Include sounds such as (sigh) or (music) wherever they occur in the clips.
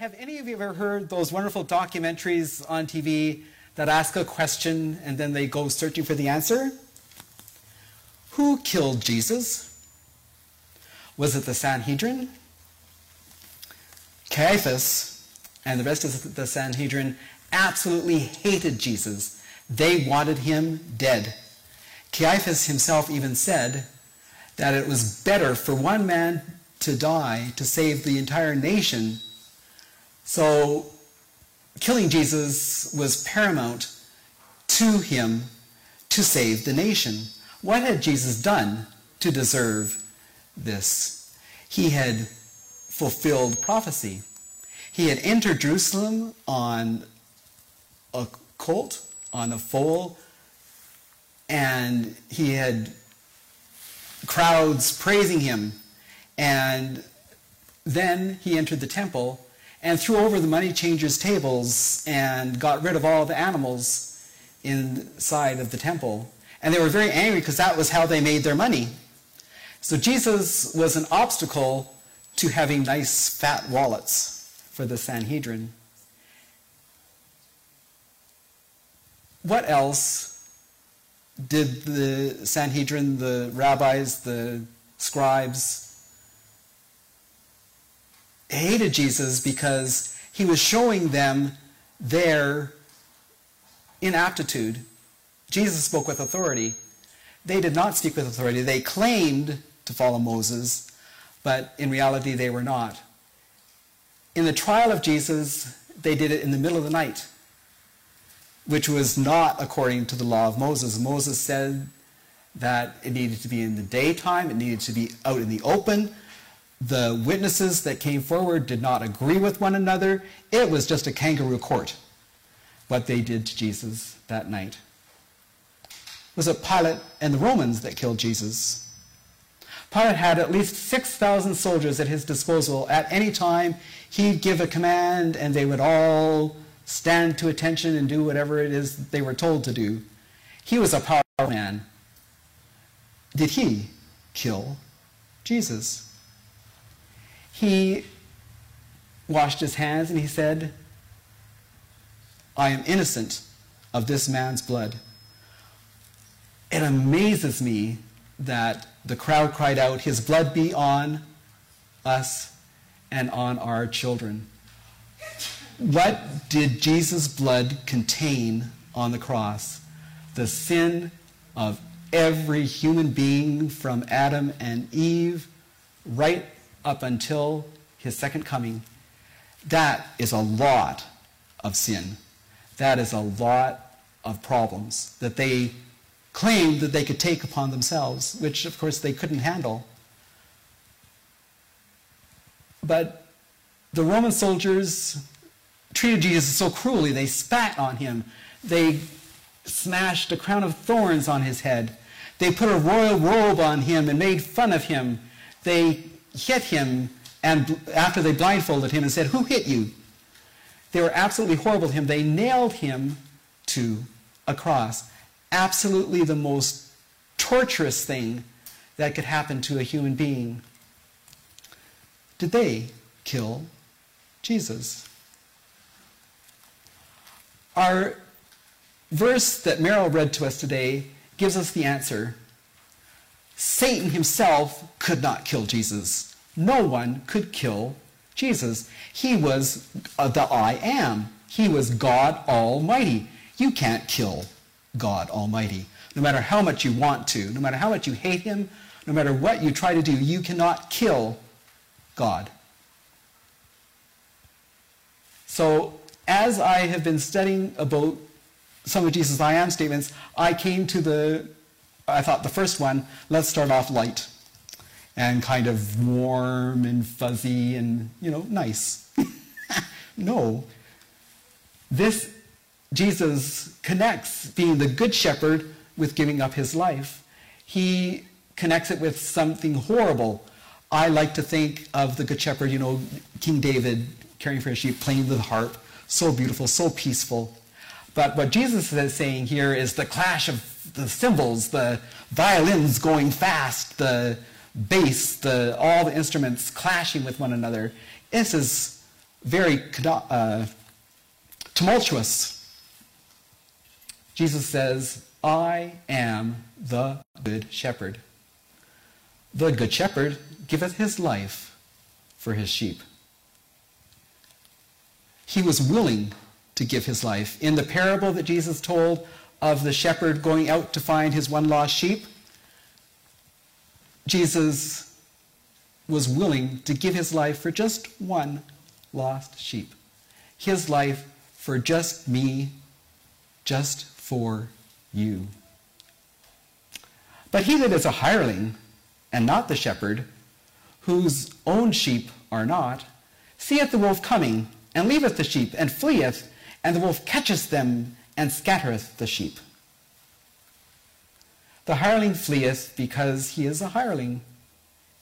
Have any of you ever heard those wonderful documentaries on TV that ask a question and then they go searching for the answer? Who killed Jesus? Was it the Sanhedrin? Caiaphas and the rest of the Sanhedrin absolutely hated Jesus. They wanted him dead. Caiaphas himself even said that it was better for one man to die to save the entire nation so killing Jesus was paramount to him to save the nation. What had Jesus done to deserve this? He had fulfilled prophecy. He had entered Jerusalem on a colt, on a foal, and he had crowds praising him. And then he entered the temple and threw over the money changers' tables and got rid of all the animals inside of the temple. And they were very angry because that was how they made their money. So Jesus was an obstacle to having nice fat wallets for the Sanhedrin. What else did the Sanhedrin, the rabbis, the scribes, hated Jesus because he was showing them their inaptitude. Jesus spoke with authority. They did not speak with authority. They claimed to follow Moses, but in reality they were not. In the trial of Jesus, they did it in the middle of the night, which was not according to the law of Moses. Moses said that it needed to be in the daytime, it needed to be out in the open, the witnesses that came forward did not agree with one another. It was just a kangaroo court, what they did to Jesus that night. Was it Pilate and the Romans that killed Jesus? Pilate had at least 6,000 soldiers at his disposal. At any time, he'd give a command and they would all stand to attention and do whatever it is they were told to do. He was a powerful man. Did he kill Jesus? He washed his hands and he said, I am innocent of this man's blood. It amazes me that the crowd cried out, His blood be on us and on our children. What did Jesus' blood contain on the cross? The sin of every human being from Adam and Eve right up until his second coming, that is a lot of sin. That is a lot of problems that they claimed that they could take upon themselves, which of course they couldn't handle. But the Roman soldiers treated Jesus so cruelly. They spat on him. They smashed a crown of thorns on his head. They put a royal robe on him and made fun of him. They hit him, and after they blindfolded him and said, Who hit you? They were absolutely horrible to him. They nailed him to a cross. Absolutely the most torturous thing that could happen to a human being. Did they kill Jesus? Our verse that Meryl read to us today gives us the answer Satan himself could not kill Jesus. No one could kill Jesus. He was uh, the I am. He was God Almighty. You can't kill God Almighty. No matter how much you want to, no matter how much you hate him, no matter what you try to do, you cannot kill God. So, as I have been studying about some of Jesus' I am statements, I came to the I thought the first one, let's start off light and kind of warm and fuzzy and, you know, nice. (laughs) no. This, Jesus connects being the good shepherd with giving up his life. He connects it with something horrible. I like to think of the good shepherd, you know, King David caring for his sheep, playing the harp, so beautiful, so peaceful. But what Jesus is saying here is the clash of the cymbals, the violins going fast, the bass, the, all the instruments clashing with one another. This is very uh, tumultuous. Jesus says, I am the good shepherd. The good shepherd giveth his life for his sheep. He was willing to give his life. In the parable that Jesus told of the shepherd going out to find his one lost sheep, Jesus was willing to give his life for just one lost sheep. His life for just me, just for you. But he that is a hireling, and not the shepherd, whose own sheep are not, seeth the wolf coming, and leaveth the sheep, and fleeth, and the wolf catcheth them, and scattereth the sheep. The hireling fleeth because he is a hireling,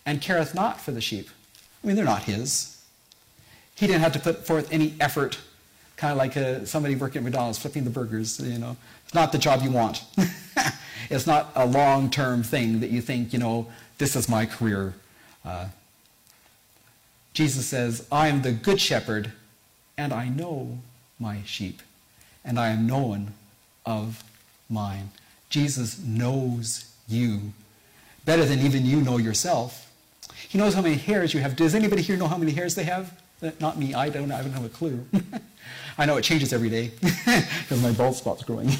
and careth not for the sheep. I mean, they're not his. He didn't have to put forth any effort, kind of like a, somebody working at McDonald's flipping the burgers, you know. It's not the job you want. (laughs) it's not a long-term thing that you think, you know, this is my career. Uh, Jesus says, I am the good shepherd, and I know my sheep, and I am known of mine. Jesus knows you better than even you know yourself. He knows how many hairs you have. Does anybody here know how many hairs they have? Uh, not me. I don't. I don't have a clue. (laughs) I know it changes every day (laughs) because my bald spot's growing.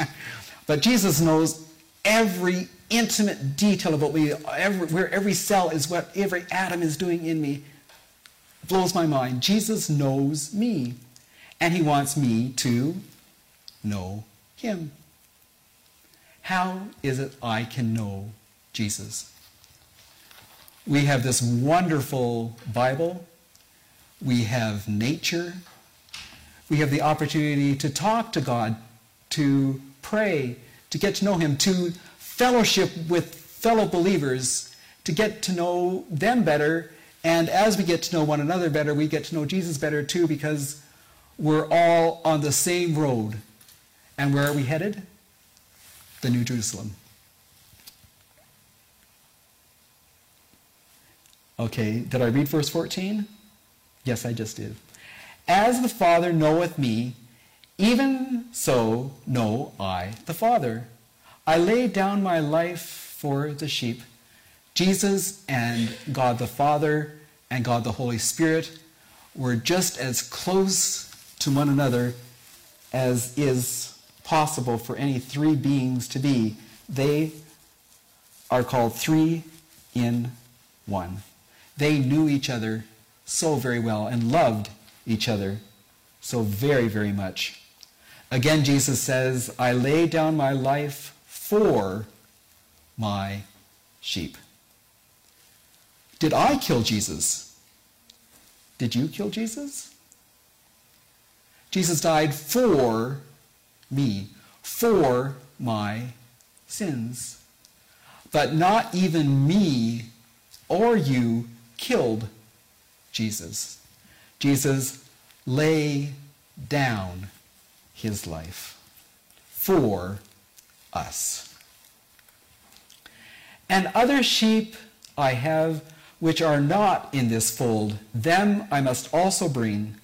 (laughs) but Jesus knows every intimate detail about me, every, where every cell is, what every atom is doing in me. Blows my mind. Jesus knows me, and he wants me to know him. How is it I can know Jesus? We have this wonderful Bible. We have nature. We have the opportunity to talk to God, to pray, to get to know Him, to fellowship with fellow believers, to get to know them better. And as we get to know one another better, we get to know Jesus better too because we're all on the same road. And where are we headed? the New Jerusalem. Okay, did I read verse 14? Yes, I just did. As the Father knoweth me, even so know I the Father. I lay down my life for the sheep. Jesus and God the Father and God the Holy Spirit were just as close to one another as is possible for any three beings to be. They are called three in one. They knew each other so very well and loved each other so very, very much. Again, Jesus says, I lay down my life for my sheep. Did I kill Jesus? Did you kill Jesus? Jesus died for me for my sins. But not even me or you killed Jesus. Jesus lay down his life for us. And other sheep I have which are not in this fold, them I must also bring,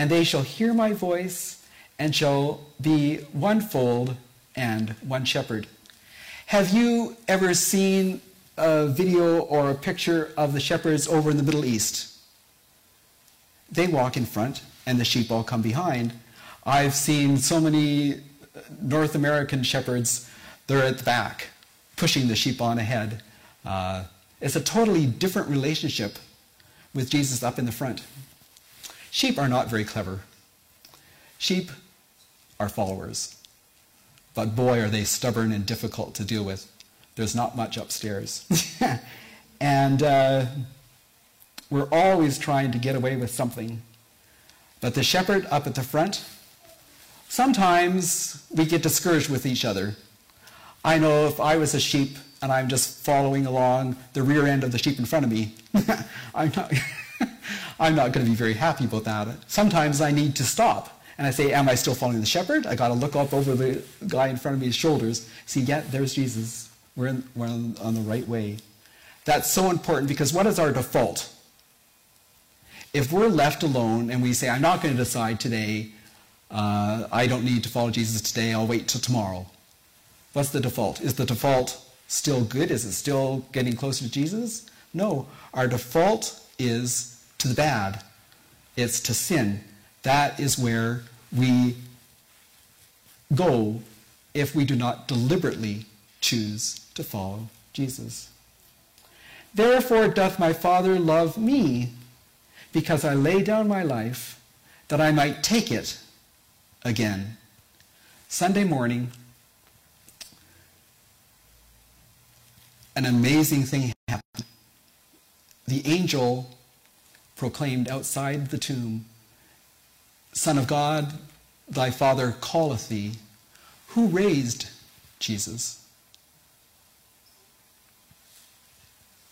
and they shall hear my voice and shall be one fold and one shepherd. Have you ever seen a video or a picture of the shepherds over in the Middle East? They walk in front and the sheep all come behind. I've seen so many North American shepherds, they're at the back, pushing the sheep on ahead. Uh, it's a totally different relationship with Jesus up in the front. Sheep are not very clever. Sheep are followers. But boy, are they stubborn and difficult to deal with. There's not much upstairs. (laughs) and uh, we're always trying to get away with something. But the shepherd up at the front, sometimes we get discouraged with each other. I know if I was a sheep and I'm just following along the rear end of the sheep in front of me, (laughs) I'm not, (laughs) I'm not going to be very happy about that. Sometimes I need to stop and I say, Am I still following the shepherd? I got to look up over the guy in front of me's shoulders. See, yeah, there's Jesus. We're, in, we're on the right way. That's so important because what is our default? if we're left alone and we say, I'm not going to decide today, uh, I don't need to follow Jesus today, I'll wait till tomorrow. What's the default? Is the default still good? Is it still getting closer to Jesus? No. Our default is to the bad, it's to sin. That is where we go if we do not deliberately choose to follow Jesus. Therefore doth my Father love me, because I lay down my life that I might take it again. Sunday morning, an amazing thing happened. The angel proclaimed outside the tomb, Son of God, thy Father calleth thee. Who raised Jesus?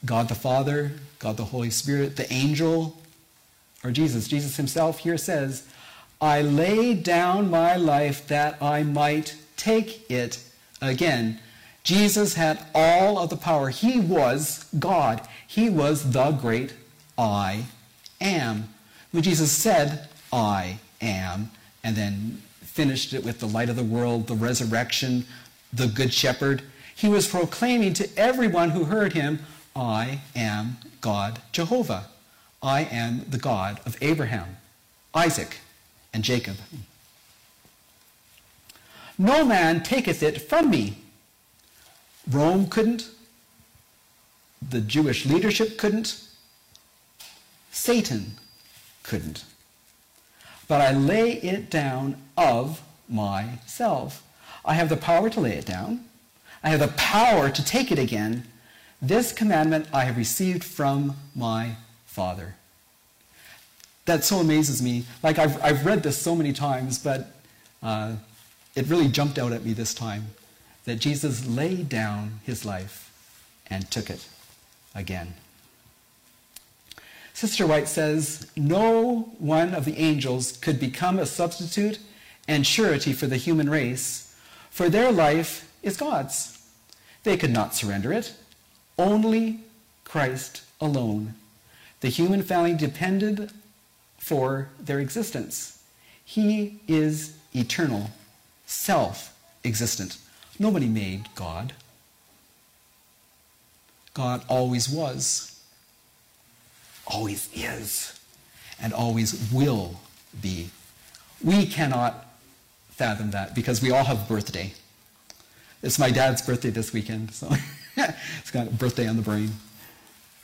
God the Father, God the Holy Spirit, the angel, or Jesus. Jesus himself here says, I lay down my life that I might take it again. Jesus had all of the power. He was God. He was the great I am. When Jesus said, I am, and then finished it with the light of the world, the resurrection, the good shepherd, he was proclaiming to everyone who heard him, I am God Jehovah. I am the God of Abraham, Isaac, and Jacob. No man taketh it from me. Rome couldn't. The Jewish leadership couldn't. Satan couldn't. But I lay it down of myself. I have the power to lay it down. I have the power to take it again. This commandment I have received from my Father. That so amazes me. Like, I've, I've read this so many times, but uh, it really jumped out at me this time that Jesus laid down his life and took it again. Sister White says, No one of the angels could become a substitute and surety for the human race, for their life is God's. They could not surrender it. Only Christ alone. The human family depended for their existence. He is eternal, self existent. Nobody made God. God always was, always is, and always will be. We cannot fathom that because we all have birthday. It's my dad's birthday this weekend, so (laughs) it's got a birthday on the brain.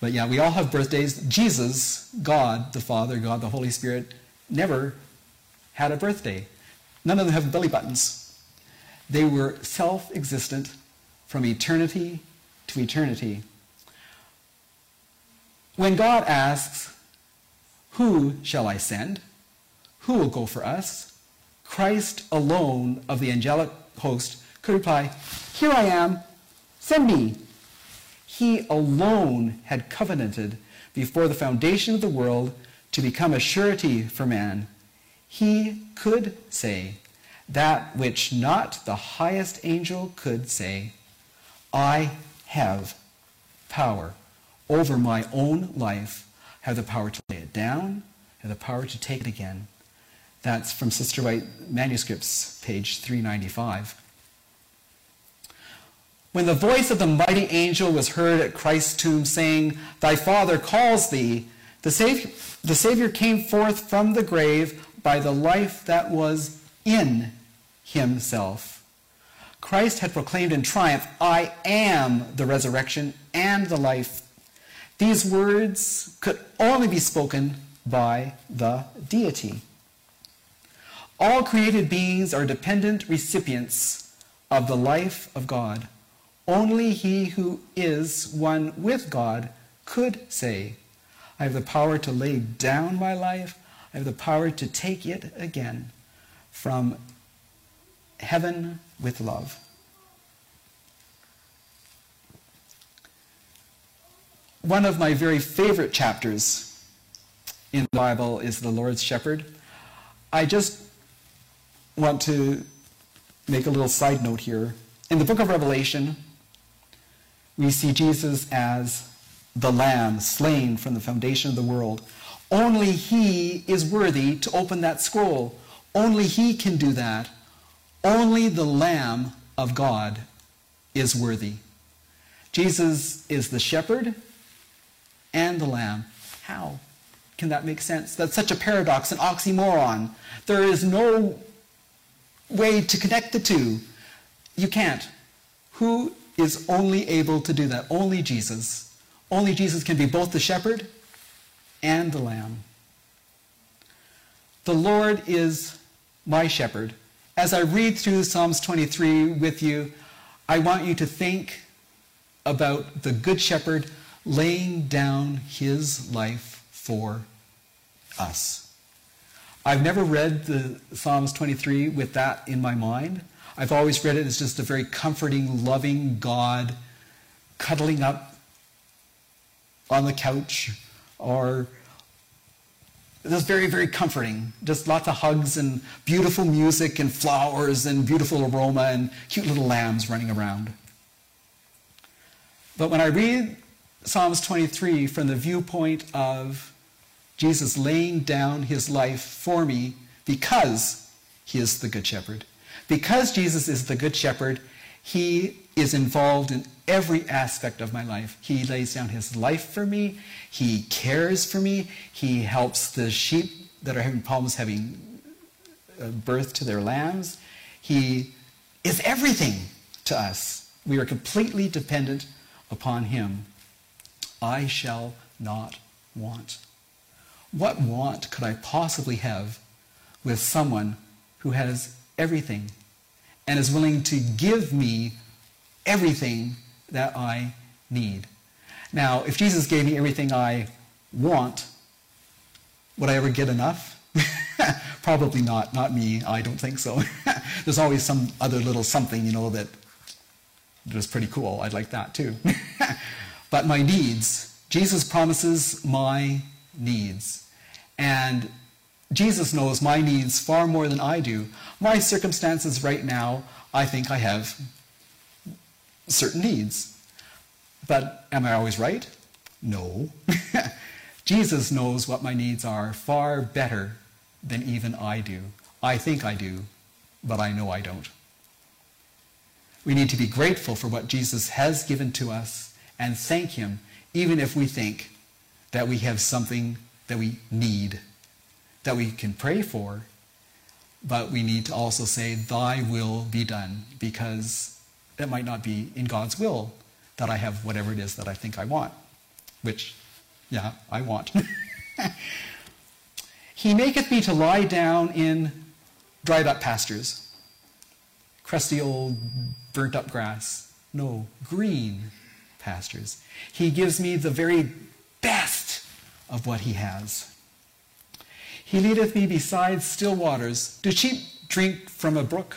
But yeah, we all have birthdays. Jesus, God the Father, God the Holy Spirit, never had a birthday. None of them have belly buttons. They were self existent from eternity to eternity. When God asks, Who shall I send? Who will go for us? Christ alone of the angelic host could reply, Here I am, send me. He alone had covenanted before the foundation of the world to become a surety for man. He could say that which not the highest angel could say I have power over my own life, I have the power to lay it down, I have the power to take it again. That's from Sister White Manuscripts, page 395. When the voice of the mighty angel was heard at Christ's tomb saying, Thy Father calls thee, the Savior, the Savior came forth from the grave by the life that was in himself. Christ had proclaimed in triumph, I am the resurrection and the life. These words could only be spoken by the deity. All created beings are dependent recipients of the life of God. Only he who is one with God could say, I have the power to lay down my life, I have the power to take it again from heaven with love. One of my very favorite chapters in the Bible is the Lord's Shepherd. I just want to make a little side note here. In the book of Revelation, we see Jesus as the Lamb slain from the foundation of the world. Only He is worthy to open that scroll. Only He can do that. Only the Lamb of God is worthy. Jesus is the shepherd and the lamb. How can that make sense? That's such a paradox, an oxymoron. There is no way to connect the two. You can't. Who is only able to do that? Only Jesus. Only Jesus can be both the shepherd and the lamb. The Lord is my shepherd. As I read through Psalms 23 with you, I want you to think about the Good Shepherd laying down his life for us. I've never read the Psalms 23 with that in my mind. I've always read it as just a very comforting, loving God cuddling up on the couch or just very, very comforting. Just lots of hugs and beautiful music and flowers and beautiful aroma and cute little lambs running around. But when I read Psalms 23 from the viewpoint of Jesus laying down his life for me because he is the Good Shepherd, because Jesus is the Good Shepherd, he is involved in every aspect of my life. He lays down his life for me. He cares for me. He helps the sheep that are having problems having uh, birth to their lambs. He is everything to us. We are completely dependent upon him. I shall not want. What want could I possibly have with someone who has everything and is willing to give me everything that I need. Now, if Jesus gave me everything I want, would I ever get enough? (laughs) Probably not. Not me. I don't think so. (laughs) There's always some other little something, you know, that was pretty cool. I'd like that too. (laughs) but my needs, Jesus promises my needs. And Jesus knows my needs far more than I do. My circumstances right now, I think I have certain needs. But am I always right? No. (laughs) Jesus knows what my needs are far better than even I do. I think I do, but I know I don't. We need to be grateful for what Jesus has given to us and thank Him, even if we think that we have something that we need, that we can pray for, but we need to also say, Thy will be done, because it might not be in God's will that I have whatever it is that I think I want, which, yeah, I want. (laughs) he maketh me to lie down in dried up pastures, crusty old burnt up grass. No, green pastures. He gives me the very best of what he has. He leadeth me beside still waters. Do sheep drink from a brook?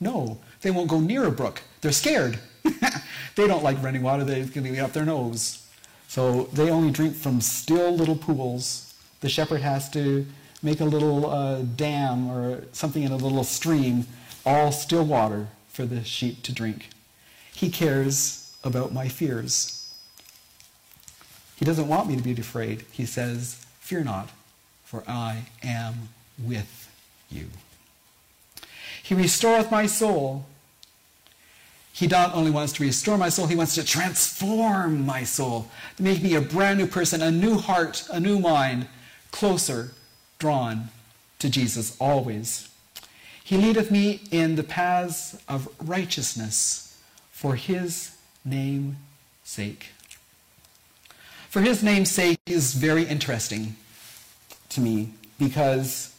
No, they won't go near a brook. They're scared. (laughs) they don't like running water, they can be up their nose. So they only drink from still little pools. The shepherd has to make a little uh, dam or something in a little stream, all still water for the sheep to drink. He cares about my fears. He doesn't want me to be afraid. He says, Fear not, for I am with you. He restoreth my soul. He not only wants to restore my soul, he wants to transform my soul, to make me a brand new person, a new heart, a new mind, closer drawn to Jesus always. He leadeth me in the paths of righteousness for his name's sake. For his name's sake is very interesting to me because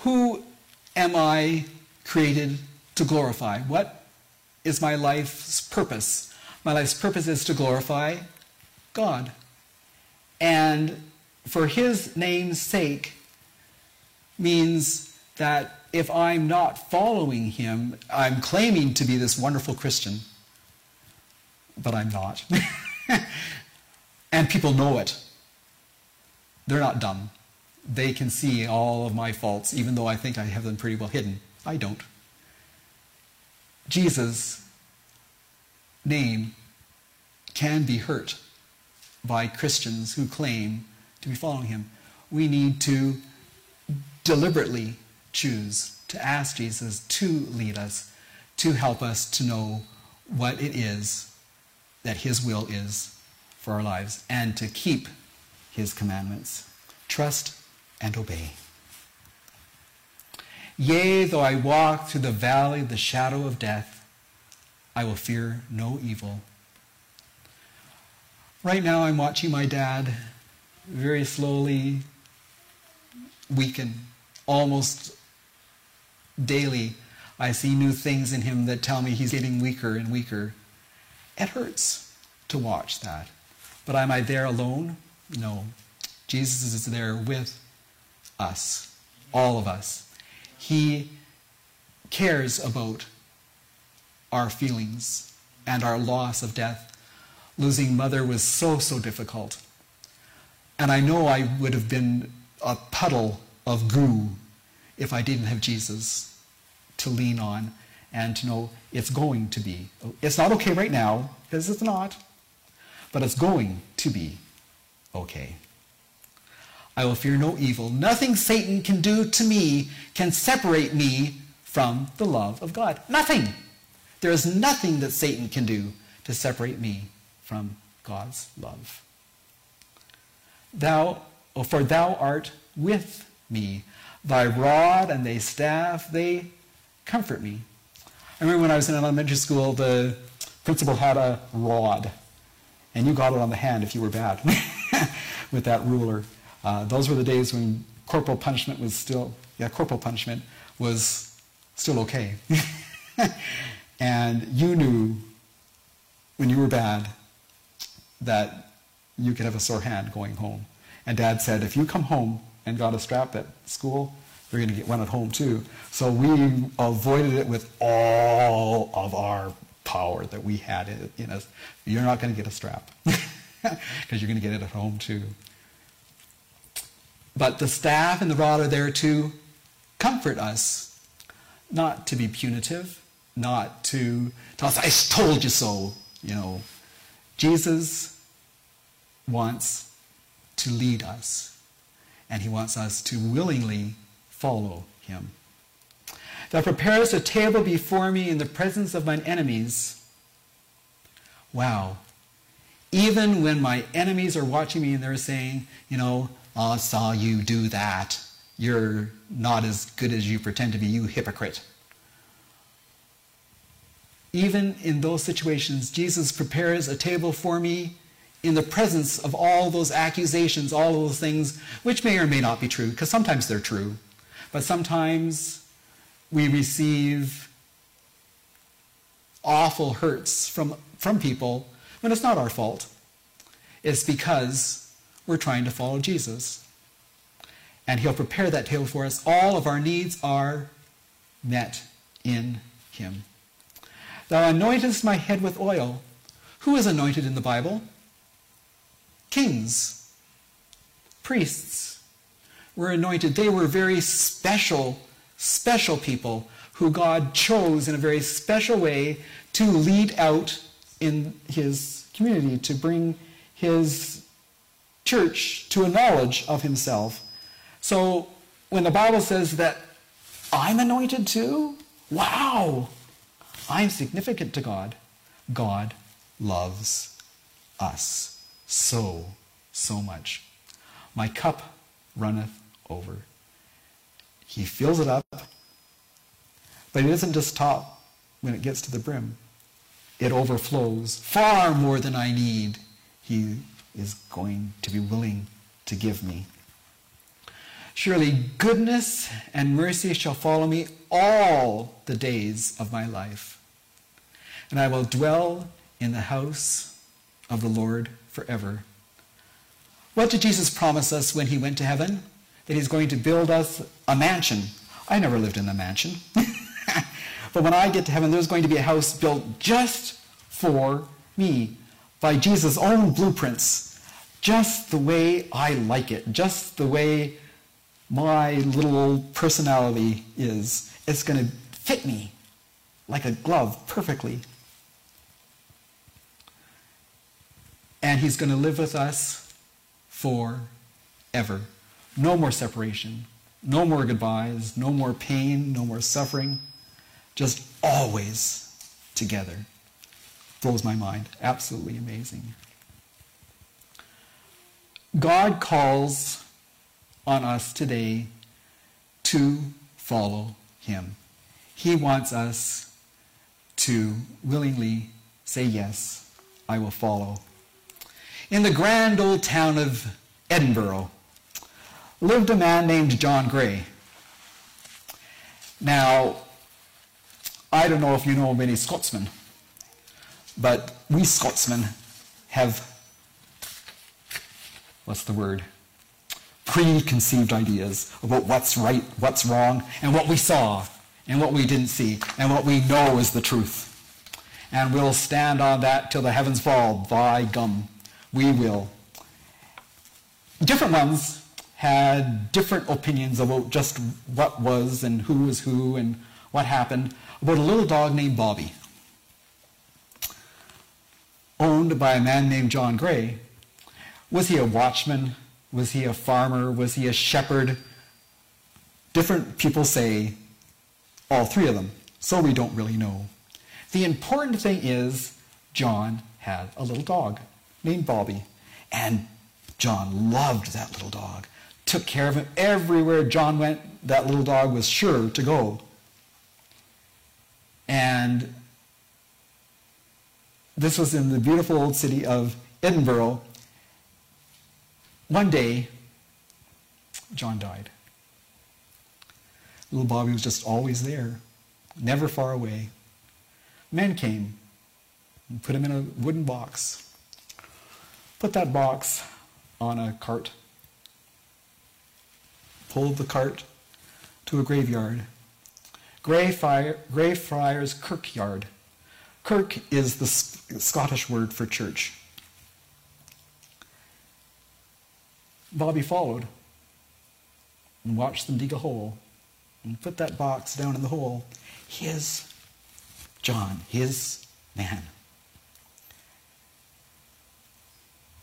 who am I created to glorify? What is my life's purpose? My life's purpose is to glorify God. And for his name's sake means that if I'm not following him, I'm claiming to be this wonderful Christian, but I'm not. (laughs) and people know it. They're not dumb. They can see all of my faults, even though I think I have them pretty well hidden. I don't. Jesus' name can be hurt by Christians who claim to be following him. We need to deliberately choose to ask Jesus to lead us, to help us to know what it is that his will is for our lives, and to keep his commandments. Trust and obey. Yea, though I walk through the valley of the shadow of death, I will fear no evil. Right now, I'm watching my dad very slowly weaken. Almost daily, I see new things in him that tell me he's getting weaker and weaker. It hurts to watch that. But am I there alone? No. Jesus is there with us, all of us. He cares about our feelings and our loss of death. Losing mother was so, so difficult. And I know I would have been a puddle of goo if I didn't have Jesus to lean on and to know it's going to be. It's not okay right now, because it's not, but it's going to be okay. I will fear no evil. Nothing Satan can do to me can separate me from the love of God. Nothing. There is nothing that Satan can do to separate me from God's love. Thou, oh, for thou art with me. Thy rod and thy staff, they comfort me. I remember when I was in elementary school, the principal had a rod, and you got it on the hand if you were bad (laughs) (laughs) with that ruler. Uh, those were the days when corporal punishment was still, yeah, corporal punishment was still okay. (laughs) and you knew when you were bad that you could have a sore hand going home. And dad said, if you come home and got a strap at school, you're going to get one at home too. So we avoided it with all of our power that we had in us. You're not going to get a strap (laughs) (laughs) because you're going to get it at home too. But the staff and the rod are there to comfort us, not to be punitive, not to tell us, I told you so. You know, Jesus wants to lead us, and he wants us to willingly follow him. Thou preparest a table before me in the presence of mine enemies. Wow. Even when my enemies are watching me and they're saying, you know, I saw you do that. You're not as good as you pretend to be, you hypocrite. Even in those situations, Jesus prepares a table for me in the presence of all those accusations, all those things, which may or may not be true, because sometimes they're true. But sometimes we receive awful hurts from, from people when it's not our fault. It's because we're trying to follow Jesus. And he'll prepare that table for us. All of our needs are met in him. Thou anointest my head with oil. Who is anointed in the Bible? Kings, priests were anointed. They were very special, special people who God chose in a very special way to lead out in his community, to bring his church to a knowledge of himself. So when the Bible says that I'm anointed too, wow, I'm significant to God. God loves us so, so much. My cup runneth over. He fills it up, but he doesn't just stop when it gets to the brim. It overflows far more than I need. He is going to be willing to give me. Surely goodness and mercy shall follow me all the days of my life, and I will dwell in the house of the Lord forever. What did Jesus promise us when he went to heaven? That he's going to build us a mansion. I never lived in a mansion. (laughs) but when I get to heaven, there's going to be a house built just for me by Jesus' own blueprints, just the way I like it, just the way my little personality is. It's going to fit me like a glove perfectly. and he's going to live with us forever. No more separation, no more goodbyes, no more pain, no more suffering, just always together. Blows my mind. Absolutely amazing. God calls on us today to follow him. He wants us to willingly say, Yes, I will follow. In the grand old town of Edinburgh lived a man named John Gray. Now, I don't know if you know many Scotsmen, but we Scotsmen have, what's the word? Preconceived ideas about what's right, what's wrong, and what we saw, and what we didn't see, and what we know is the truth. And we'll stand on that till the heavens fall. By gum, we will. Different ones had different opinions about just what was and who was who and what happened about a little dog named Bobby, owned by a man named John Gray. Was he a watchman? Was he a farmer? Was he a shepherd? Different people say all three of them, so we don't really know. The important thing is John had a little dog named Bobby, and John loved that little dog, took care of him everywhere John went. That little dog was sure to go. And this was in the beautiful old city of Edinburgh. One day, John died. Little Bobby was just always there, never far away. Men came and put him in a wooden box. Put that box on a cart. Pulled the cart to a graveyard Greyfriars Kirkyard. Kirk is the Scottish word for church. Bobby followed and watched them dig a hole and put that box down in the hole. His John, his man.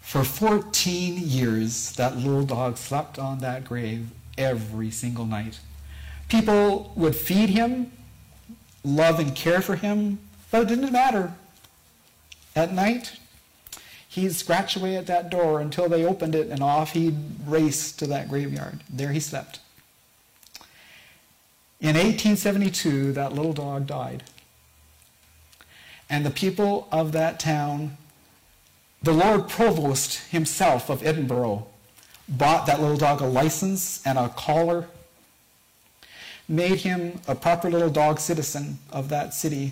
For 14 years, that little dog slept on that grave every single night. People would feed him, love and care for him, but it didn't matter. At night, he'd scratch away at that door until they opened it, and off he'd race to that graveyard. There he slept. In 1872, that little dog died. And the people of that town, the Lord Provost himself of Edinburgh, bought that little dog a license and a collar made him a proper little dog citizen of that city.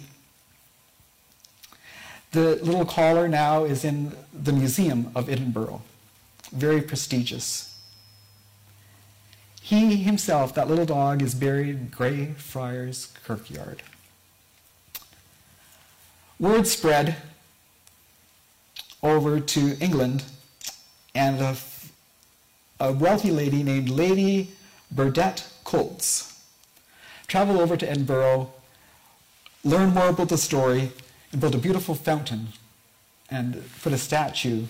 The little collar now is in the Museum of Edinburgh, very prestigious. He himself, that little dog, is buried in Greyfriars Kirkyard. Word spread over to England, and a, a wealthy lady named Lady Burdett Coutts travel over to Edinburgh, learn more about the story, and build a beautiful fountain and put a statue,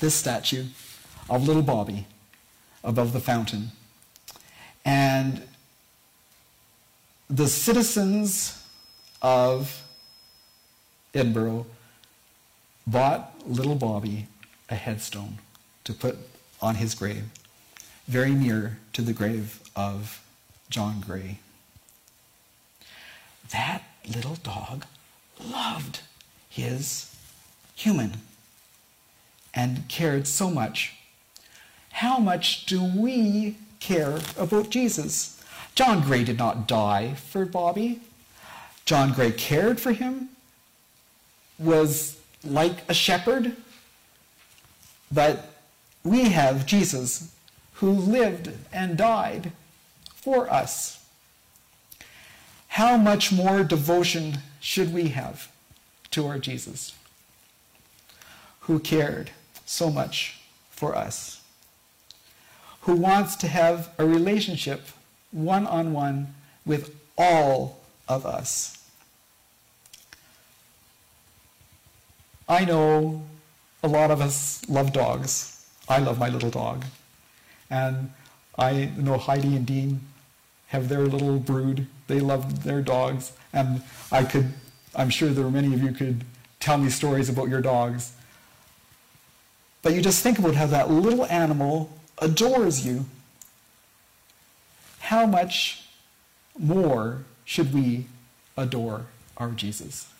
this statue, of little Bobby above the fountain. And the citizens of Edinburgh bought little Bobby a headstone to put on his grave, very near to the grave of John Gray that little dog loved his human and cared so much. How much do we care about Jesus? John Gray did not die for Bobby. John Gray cared for him, was like a shepherd. But we have Jesus who lived and died for us how much more devotion should we have to our Jesus who cared so much for us, who wants to have a relationship one on one with all of us? I know a lot of us love dogs. I love my little dog. And I know Heidi and Dean have their little brood. They love their dogs. And I could, I'm sure there are many of you could tell me stories about your dogs. But you just think about how that little animal adores you. How much more should we adore our Jesus?